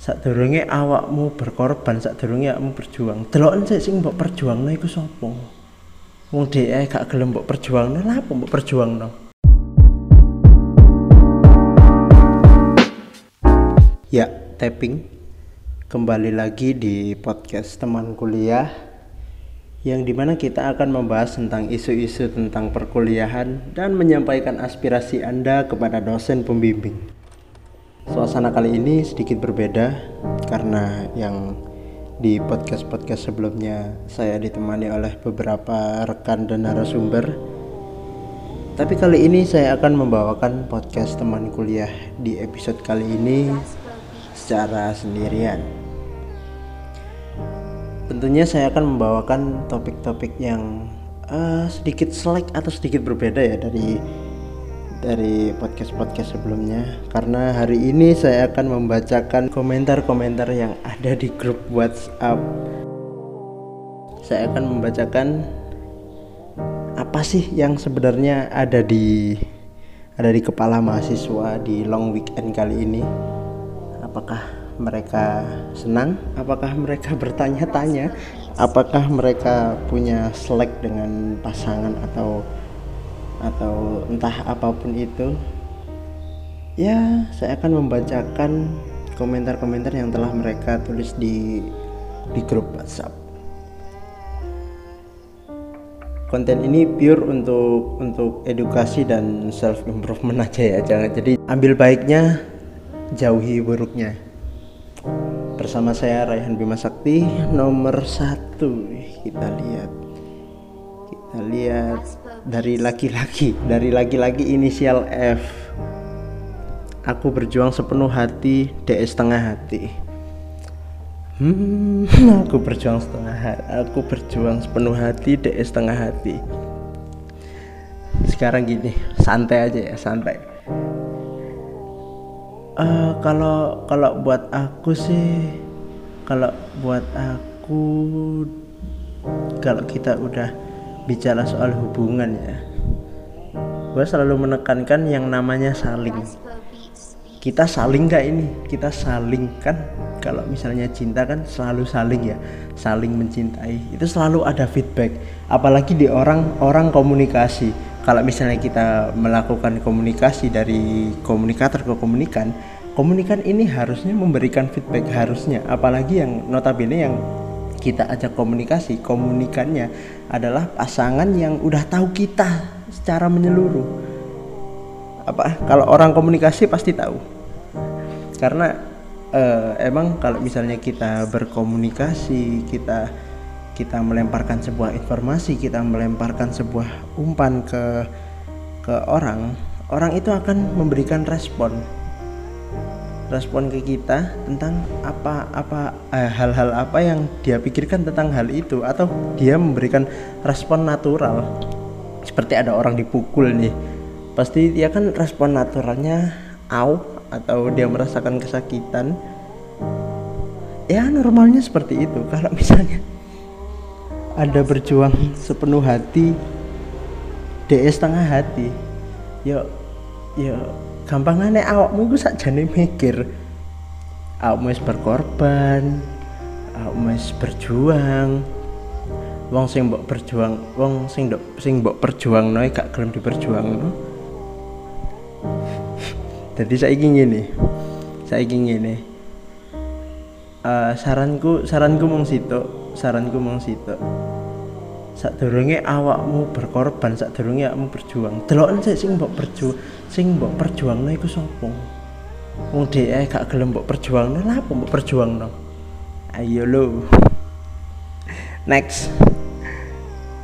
sadurunge awakmu berkorban sadurunge awakmu berjuang. Deloken sik sing mbok perjuangno iku sapa? Wong dhek gak gelem mbok perjuangno. Lha apa mbok perjuangno? Ya tapping. Kembali lagi di podcast teman kuliah yang di mana kita akan membahas tentang isu-isu tentang perkuliahan dan menyampaikan aspirasi Anda kepada dosen pembimbing. Suasana kali ini sedikit berbeda karena yang di podcast-podcast sebelumnya saya ditemani oleh beberapa rekan dan narasumber. Tapi kali ini saya akan membawakan podcast teman kuliah di episode kali ini secara sendirian. Tentunya saya akan membawakan topik-topik yang uh, sedikit selek atau sedikit berbeda ya dari dari podcast-podcast sebelumnya karena hari ini saya akan membacakan komentar-komentar yang ada di grup WhatsApp. Saya akan membacakan apa sih yang sebenarnya ada di ada di kepala mahasiswa di long weekend kali ini. Apakah mereka senang? Apakah mereka bertanya-tanya? Apakah mereka punya selek dengan pasangan atau atau entah apa pun itu ya saya akan membacakan komentar-komentar yang telah mereka tulis di di grup WhatsApp. Konten ini pure untuk untuk edukasi dan self improvement aja ya jangan. Jadi ambil baiknya jauhi buruknya. Bersama saya Raihan Bima Sakti nomor satu. Kita lihat. Kita lihat dari laki-laki dari laki-laki inisial F. Aku berjuang sepenuh hati DS setengah hati. Hmm, aku berjuang setengah hati aku berjuang sepenuh hati DS setengah hati. Sekarang gini santai aja ya santai. Uh, kalau kalau buat aku sih kalau buat aku kalau kita udah bicara soal hubungan ya. Gue selalu menekankan yang namanya saling. Kita saling gak ini? Kita saling kan? Kalau misalnya cinta kan selalu saling ya. Saling mencintai. Itu selalu ada feedback. Apalagi di orang orang komunikasi. Kalau misalnya kita melakukan komunikasi dari komunikator ke komunikan komunikan ini harusnya memberikan feedback harusnya. Apalagi yang notabene yang kita ajak komunikasi komunikannya adalah pasangan yang udah tahu kita secara menyeluruh. Apa? Kalau orang komunikasi pasti tahu. Karena uh, emang kalau misalnya kita berkomunikasi kita kita melemparkan sebuah informasi kita melemparkan sebuah umpan ke ke orang orang itu akan memberikan respon respon ke kita tentang apa apa eh, hal-hal apa yang dia pikirkan tentang hal itu atau dia memberikan respon natural. Seperti ada orang dipukul nih pasti dia kan respon naturalnya au atau dia merasakan kesakitan. Ya normalnya seperti itu. Kalau misalnya ada berjuang sepenuh hati DS setengah hati yuk yuk gampang nek awakmu iku sakjane mikir awakmu wis berkorban awakmu wis berjuang. Wong sing mbok berjuang wong sing ndok sing mbok perjuangno gak gelem diperjuangno. Jadi saya ingin ngene saya ingin ngene. Uh, saranku saranku mong situ saranku mong situ sadurunge awakmu berkorban sadurunge awakmu berjuang. Deloken sik sing mbok berjuang sing mbok perjuangno iku sapa? Wong dhek gak gelem mbok perjuangno. Lha apa mbok perjuangno? Ayo lo next.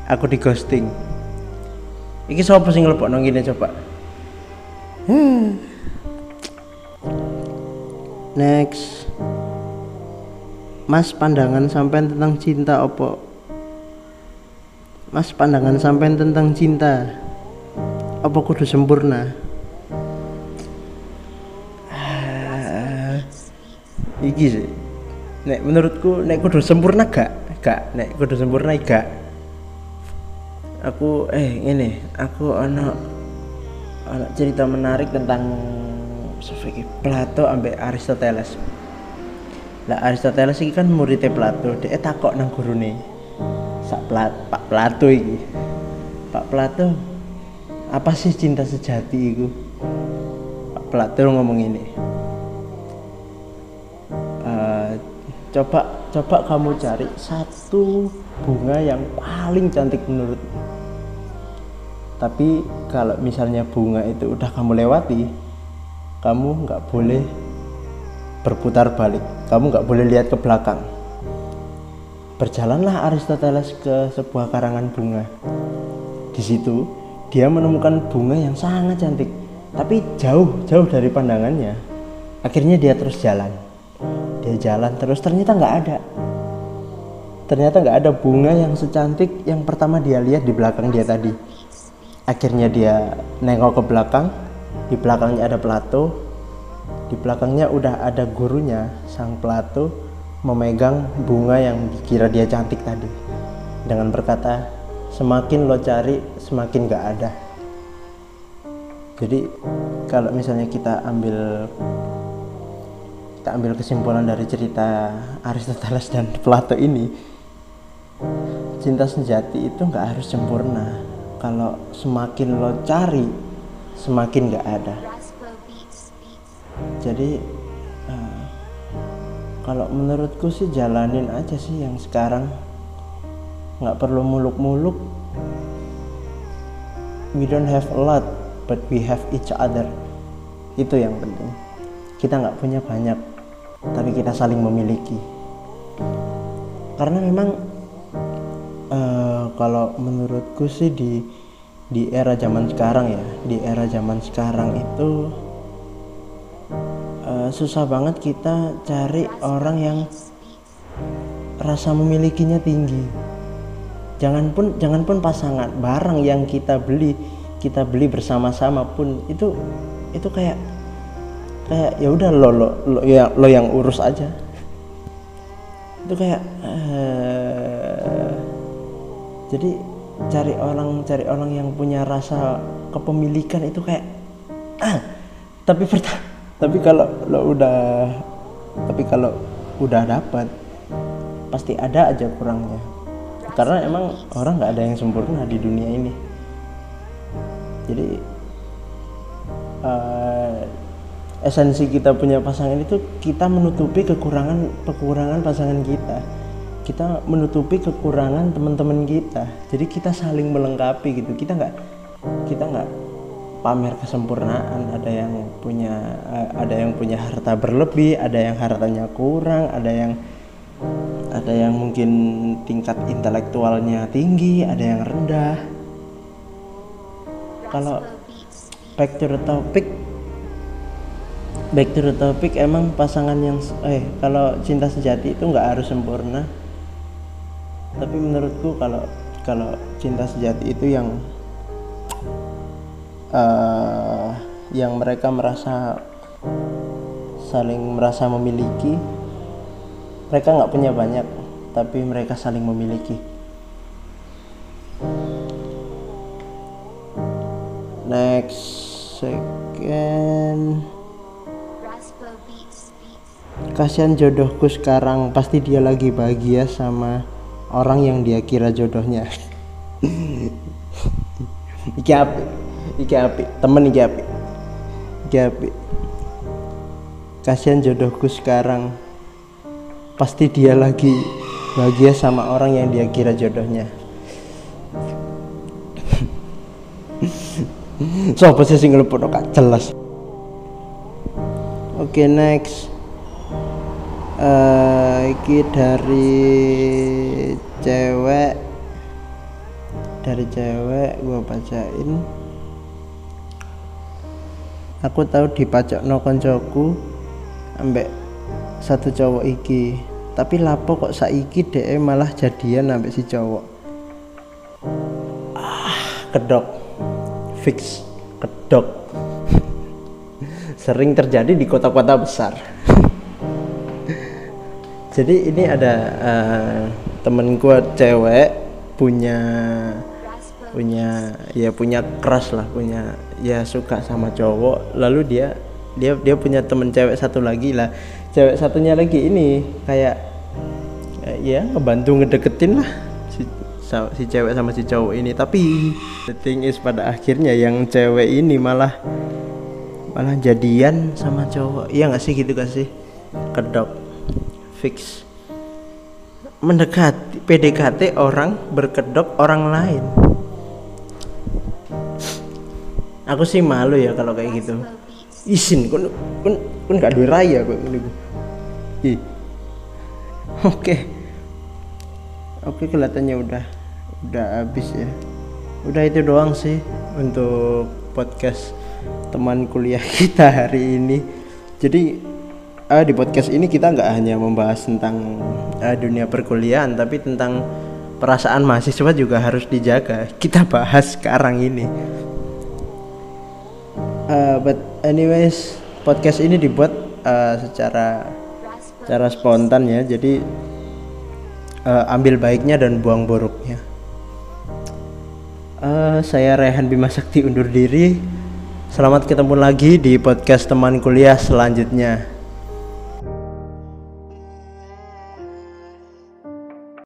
Aku di ghosting. Iki sapa sing nang ngene coba? Hmm. next. Mas pandangan sampai tentang cinta opo Mas pandangan sampean tentang cinta apa kudu sempurna? Ah, iki sih. Nek menurutku nek kudu sempurna gak? Gak. Nek kudu sempurna gak. Aku eh ini aku anak anak cerita menarik tentang Plato ambek Aristoteles. Lah Aristoteles ini kan muridnya Plato. Dia takok nang gurune sak plat Pak Plato iki. Pak Plato apa sih cinta sejati itu Pak Plato ngomong ini. "Eh, coba coba kamu cari satu bunga yang paling cantik menurutmu. Tapi kalau misalnya bunga itu udah kamu lewati kamu nggak boleh berputar balik. Kamu nggak boleh lihat ke belakang berjalanlah Aristoteles ke sebuah karangan bunga. Di situ dia menemukan bunga yang sangat cantik tapi jauh jauh dari pandangannya. Akhirnya dia terus jalan. Dia jalan terus ternyata nggak ada. Ternyata nggak ada bunga yang secantik yang pertama dia lihat di belakang dia tadi. Akhirnya dia nengok ke belakang. Di belakangnya ada Plato. Di belakangnya udah ada gurunya sang Plato memegang bunga yang dikira dia cantik tadi. Dengan berkata semakin lo cari semakin gak ada. Jadi kalau misalnya kita ambil kita ambil kesimpulan dari cerita Aristoteles dan Plato ini cinta sejati itu nggak harus sempurna. Kalau semakin lo cari semakin nggak ada. Jadi eh, kalau menurutku sih jalanin aja sih yang sekarang. Nggak perlu muluk-muluk. We don't have a lot but we have each other. Itu yang penting. Kita nggak punya banyak tapi kita saling memiliki. Karena memang eh, kalau menurutku sih di di era zaman sekarang ya di era zaman sekarang itu susah banget kita cari orang yang rasa memilikinya tinggi. Jangan pun jangan pun pasangan barang yang kita beli kita beli bersama-sama pun itu itu kayak kayak ya udah lo lo lo ya lo yang urus aja. Itu kayak eh, jadi cari orang cari orang yang punya rasa kepemilikan itu kayak ah tapi perta- tapi kalau lo udah tapi kalau udah dapat pasti ada aja kurangnya. Karena emang orang nggak ada yang sempurna di dunia ini. Jadi eh, esensi kita punya pasangan itu kita menutupi kekurangan kekurangan pasangan kita. Kita menutupi kekurangan teman-teman kita. Jadi kita saling melengkapi gitu. Kita nggak kita nggak pamer kesempurnaan. Ada yang punya eh, ada yang punya harta berlebih ada yang hartanya kurang ada yang ada yang mungkin tingkat intelektualnya tinggi ada yang rendah. Kalau back to the topic. Back to the topic emang pasangan yang eh kalau cinta sejati itu nggak harus sempurna? Tapi menurutku kalau kalau cinta sejati itu yang eh, yang mereka merasa saling merasa memiliki. Mereka nggak punya banyak tapi mereka saling memiliki. Next second. Kasihan jodohku sekarang. Pasti dia lagi bahagia sama orang yang dia kira jodohnya. Iki iki api temen iki api iki api kasihan jodohku sekarang. Pasti dia lagi bahagia sama orang yang dia kira jodohnya. Sopo sih sing ngelepon kak? Jelas. Oke next. Eh iki dari cewek. Dari cewek gua bacain aku tahu dipacok no koncoku ambek satu cowok iki. Tapi lapo kok saiki DE malah jadian ambek si cowok? Ah kedok. Fix. Kedok. Sering terjadi di kota-kota besar. Jadi ini ada uh, temen gua cewek punya punya ya punya keras lah punya ya suka sama cowok. Lalu dia dia dia punya temen cewek satu lagi lah. Cewek satunya lagi ini kayak ya ngebantu ngedeketin lah si, si cewek sama si cowok ini. Tapi the thing is pada akhirnya yang cewek ini malah malah jadian sama cowok. Iya nggak sih? Gitu gak sih? Kedok. Fix. Mendekati PDKT orang berkedok orang lain aku sih malu ya kalau kayak gitu izin kun kun kun gak duwe raya kok. Oke. Oke kelihatannya udah udah habis ya. Udah itu doang sih untuk podcast teman kuliah kita hari ini. Jadi ah, di podcast ini kita nggak hanya membahas tentang ah, dunia perkuliahan tapi tentang perasaan mahasiswa juga harus dijaga. Kita bahas sekarang ini. Uh, but anyways podcast ini dibuat uh, secara secara spontan ya. Jadi uh, ambil baiknya dan buang buruknya. Uh, saya Rehan Bima Sakti undur diri. Selamat ketemu lagi di podcast teman kuliah selanjutnya